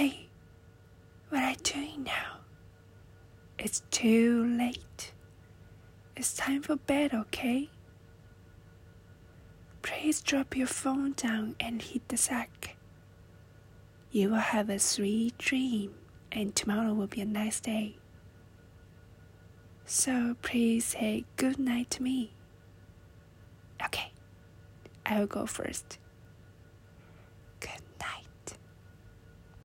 Hey, what are you doing now? It's too late. It's time for bed, okay? Please drop your phone down and hit the sack. You will have a sweet dream, and tomorrow will be a nice day. So please say good night to me. Okay, I'll go first.